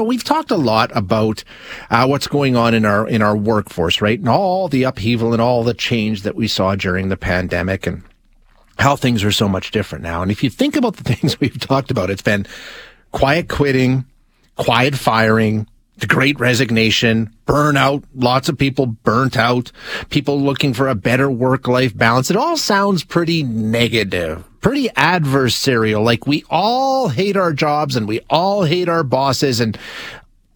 know, we've talked a lot about uh, what's going on in our in our workforce, right, and all the upheaval and all the change that we saw during the pandemic, and how things are so much different now. And if you think about the things we've talked about, it's been quiet quitting, quiet firing, the great resignation, burnout, lots of people burnt out, people looking for a better work life balance. It all sounds pretty negative, pretty adversarial. Like we all hate our jobs and we all hate our bosses and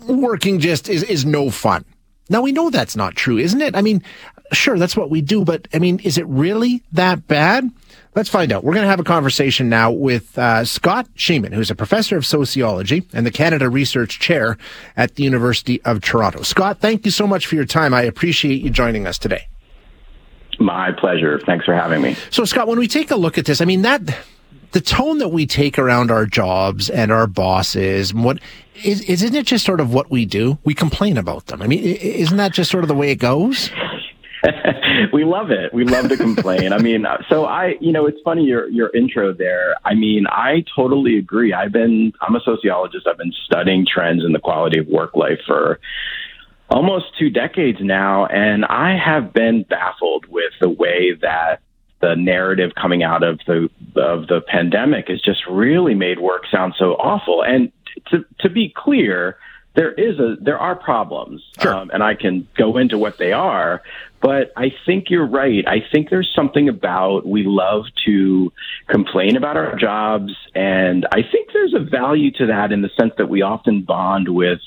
working just is, is no fun. Now we know that's not true, isn't it? I mean, sure, that's what we do, but I mean, is it really that bad? Let's find out. We're going to have a conversation now with uh, Scott Schieman, who's a professor of sociology and the Canada Research Chair at the University of Toronto. Scott, thank you so much for your time. I appreciate you joining us today. My pleasure. Thanks for having me. So, Scott, when we take a look at this, I mean, that the tone that we take around our jobs and our bosses, what is, isn't it just sort of what we do? We complain about them. I mean, isn't that just sort of the way it goes? we love it. We love to complain. I mean, so I, you know, it's funny your your intro there. I mean, I totally agree. I've been I'm a sociologist. I've been studying trends in the quality of work life for almost two decades now, and I have been baffled with the way that the narrative coming out of the of the pandemic has just really made work sound so awful. And to to be clear, there is a there are problems, sure. um, and I can go into what they are. But I think you're right. I think there's something about we love to complain about our jobs, and I think there's a value to that in the sense that we often bond with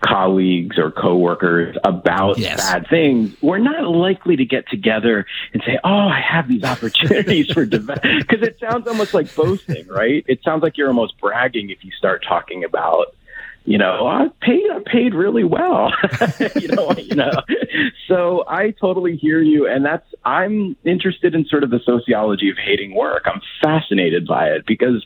colleagues or coworkers about yes. bad things, we're not likely to get together and say, "Oh, I have these opportunities for development," because it sounds almost like boasting, right? It sounds like you're almost bragging if you start talking about you know, oh, I paid I paid really well. you know, you know. So I totally hear you and that's I'm interested in sort of the sociology of hating work. I'm fascinated by it because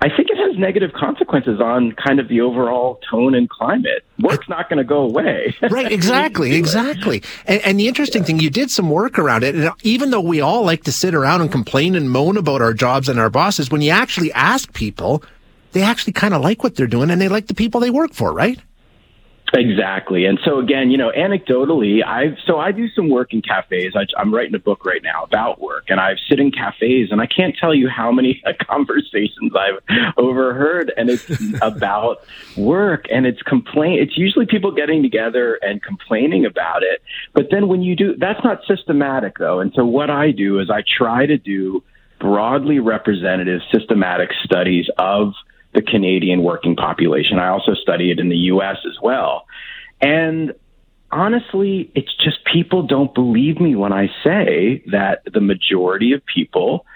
I think it has negative consequences on kind of the overall tone and climate. Work's not going to go away. right, exactly, exactly. And, and, the interesting yeah. thing, you did some work around it. And even though we all like to sit around and complain and moan about our jobs and our bosses, when you actually ask people, they actually kind of like what they're doing and they like the people they work for, right? Exactly. And so again, you know, anecdotally, I so I do some work in cafes. I, am writing a book right now about work, and I've sit in cafes, and I can't tell you how many conversations I've overheard, and it's about work, and it's complain. It's usually people getting together and complaining about it. But then when you do, that's not systematic though. And so what I do is I try to do broadly representative, systematic studies of the Canadian working population. I also study it in the US as well. And honestly, it's just people don't believe me when I say that the majority of people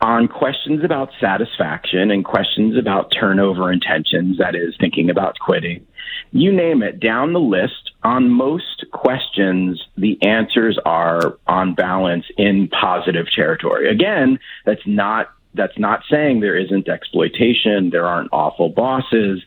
on questions about satisfaction and questions about turnover intentions, that is, thinking about quitting, you name it, down the list, on most questions, the answers are on balance in positive territory. Again, that's not that's not saying there isn't exploitation, there aren't awful bosses,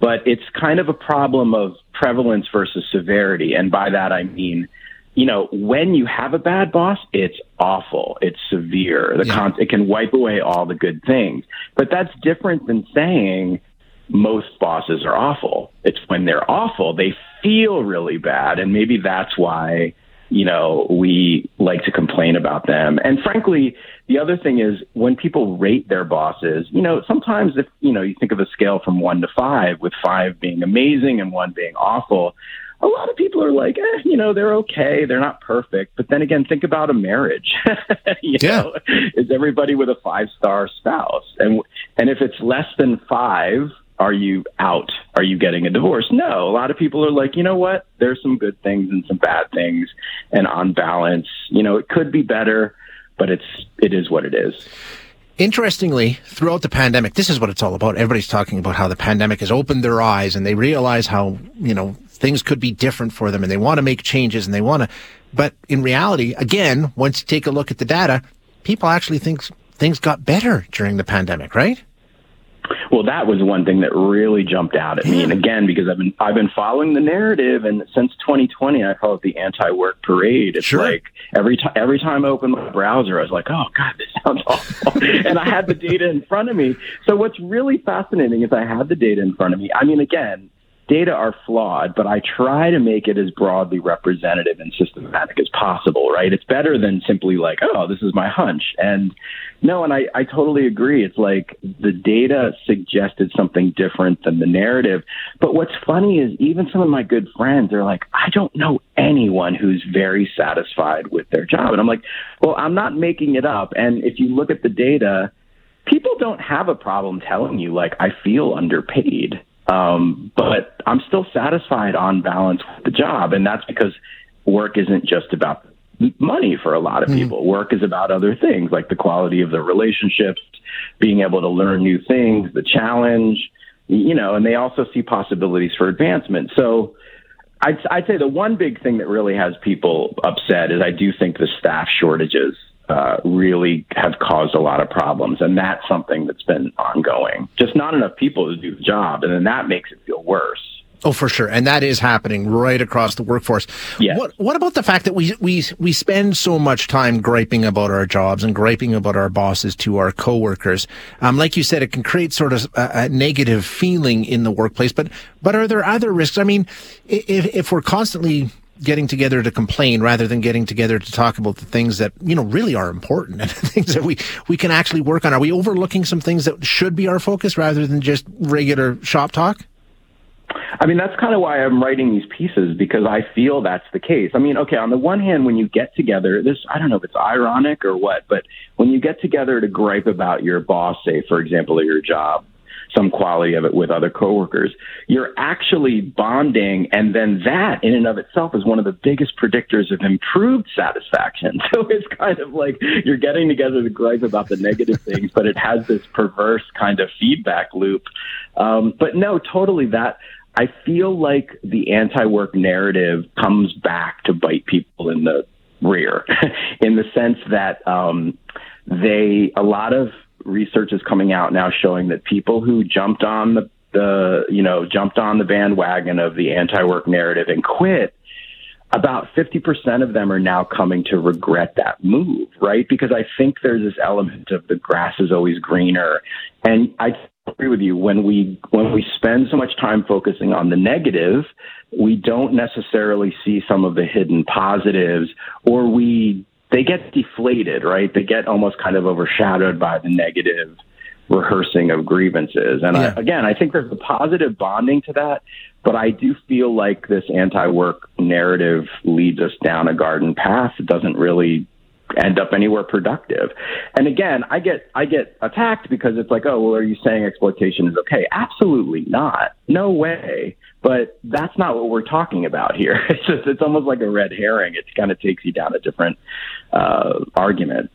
but it's kind of a problem of prevalence versus severity. And by that, I mean, you know, when you have a bad boss, it's awful. It's severe. The yeah. con- it can wipe away all the good things. But that's different than saying most bosses are awful. It's when they're awful, they feel really bad. And maybe that's why you know, we like to complain about them. And frankly, the other thing is when people rate their bosses, you know, sometimes if, you know, you think of a scale from one to five, with five being amazing and one being awful, a lot of people are like, eh, you know, they're okay. They're not perfect. But then again, think about a marriage. you yeah. know, is everybody with a five star spouse? And, and if it's less than five, are you out? Are you getting a divorce? No. A lot of people are like, you know what? There's some good things and some bad things. And on balance, you know, it could be better, but it's, it is what it is. Interestingly, throughout the pandemic, this is what it's all about. Everybody's talking about how the pandemic has opened their eyes and they realize how, you know, things could be different for them and they want to make changes and they want to, but in reality, again, once you take a look at the data, people actually think things got better during the pandemic, right? Well, that was one thing that really jumped out at me, and again, because I've been I've been following the narrative, and since 2020, I call it the anti-work parade. It's sure. like every time every time I open my browser, I was like, oh god, this sounds awful, and I had the data in front of me. So what's really fascinating is I had the data in front of me. I mean, again, data are flawed, but I try to make it as broadly representative and systematic as possible, right? It's better than simply like, oh, this is my hunch. And no, and I, I totally agree. It's like the data suggested something different than the narrative. But what's funny is even some of my good friends are like, I don't know anyone who's very satisfied with their job. And I'm like, well, I'm not making it up. And if you look at the data, people don't have a problem telling you, like, I feel underpaid um, but I'm still satisfied on balance with the job. And that's because work isn't just about money for a lot of mm-hmm. people. Mm. Work is about other things like the quality of the relationships, being able to learn new things, the challenge, you know, and they also see possibilities for advancement. So I'd, I'd say the one big thing that really has people upset is I do think the staff shortages uh, really have caused a lot of problems. And that's something that's been ongoing. Just not enough people to do the job. And then that makes it feel worse. Oh, for sure, and that is happening right across the workforce. Yes. What What about the fact that we we we spend so much time griping about our jobs and griping about our bosses to our coworkers? Um, like you said, it can create sort of a, a, negative feeling in the workplace. But but are there other risks? I mean, if if we're constantly getting together to complain rather than getting together to talk about the things that you know really are important and things that we we can actually work on are we overlooking some things that should be our focus rather than just regular shop talk I mean, that's kind of why I'm writing these pieces because I feel that's the case. I mean, okay, on the one hand, when you get together, this, I don't know if it's ironic or what, but when you get together to gripe about your boss, say, for example, or your job, some quality of it with other coworkers, you're actually bonding. And then that in and of itself is one of the biggest predictors of improved satisfaction. So it's kind of like you're getting together to gripe about the negative things, but it has this perverse kind of feedback loop. Um, but no, totally that. I feel like the anti work narrative comes back to bite people in the rear in the sense that um, they, a lot of research is coming out now showing that people who jumped on the, the you know jumped on the bandwagon of the anti-work narrative and quit about 50% of them are now coming to regret that move, right? Because I think there's this element of the grass is always greener. And I agree with you when we when we spend so much time focusing on the negative, we don't necessarily see some of the hidden positives or we they get deflated, right? They get almost kind of overshadowed by the negative rehearsing of grievances. And yeah. I, again, I think there's a positive bonding to that, but I do feel like this anti-work narrative leads us down a garden path. It doesn't really end up anywhere productive. And again, I get I get attacked because it's like, oh, well, are you saying exploitation is okay? Absolutely not. No way. But that's not what we're talking about here. It's just it's almost like a red herring. It kind of takes you down a different uh, argument.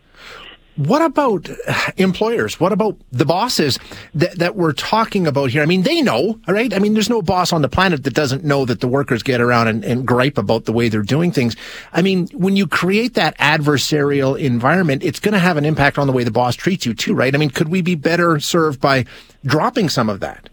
What about employers? What about the bosses that, that we're talking about here? I mean, they know, right? I mean, there's no boss on the planet that doesn't know that the workers get around and, and gripe about the way they're doing things. I mean, when you create that adversarial environment, it's going to have an impact on the way the boss treats you too, right? I mean, could we be better served by dropping some of that?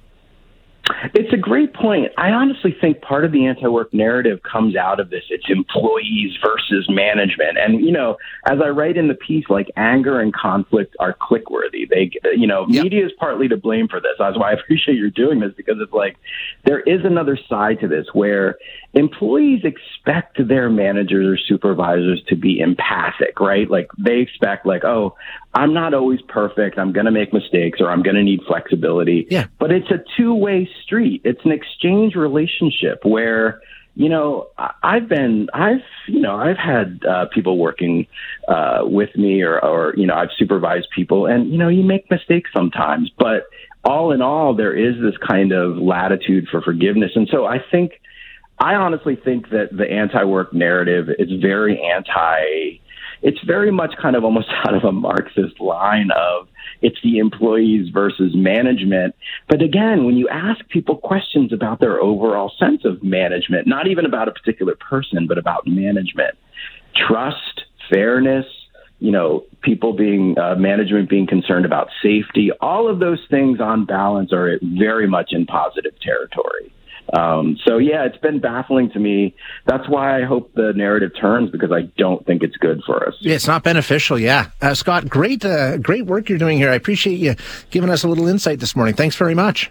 It's a great point. I honestly think part of the anti-work narrative comes out of this. It's employees versus management. And, you know, as I write in the piece, like anger and conflict are click worthy. They, you know, yep. media is partly to blame for this. That's why I appreciate you're doing this because it's like there is another side to this where employees expect their managers or supervisors to be empathic, right? Like they expect like, oh, I'm not always perfect. I'm going to make mistakes or I'm going to need flexibility. Yeah. But it's a two way street. It's an exchange relationship where, you know, I've been, I've, you know, I've had uh, people working uh, with me or, or, you know, I've supervised people and, you know, you make mistakes sometimes, but all in all, there is this kind of latitude for forgiveness. And so I think, I honestly think that the anti work narrative is very anti, it's very much kind of almost out of a Marxist line of it's the employees versus management. But again, when you ask people questions about their overall sense of management, not even about a particular person, but about management, trust, fairness, you know, people being uh, management being concerned about safety, all of those things on balance are very much in positive territory. Um, so yeah, it's been baffling to me. That's why I hope the narrative turns because I don't think it's good for us. It's not beneficial. Yeah, uh, Scott, great, uh, great work you're doing here. I appreciate you giving us a little insight this morning. Thanks very much.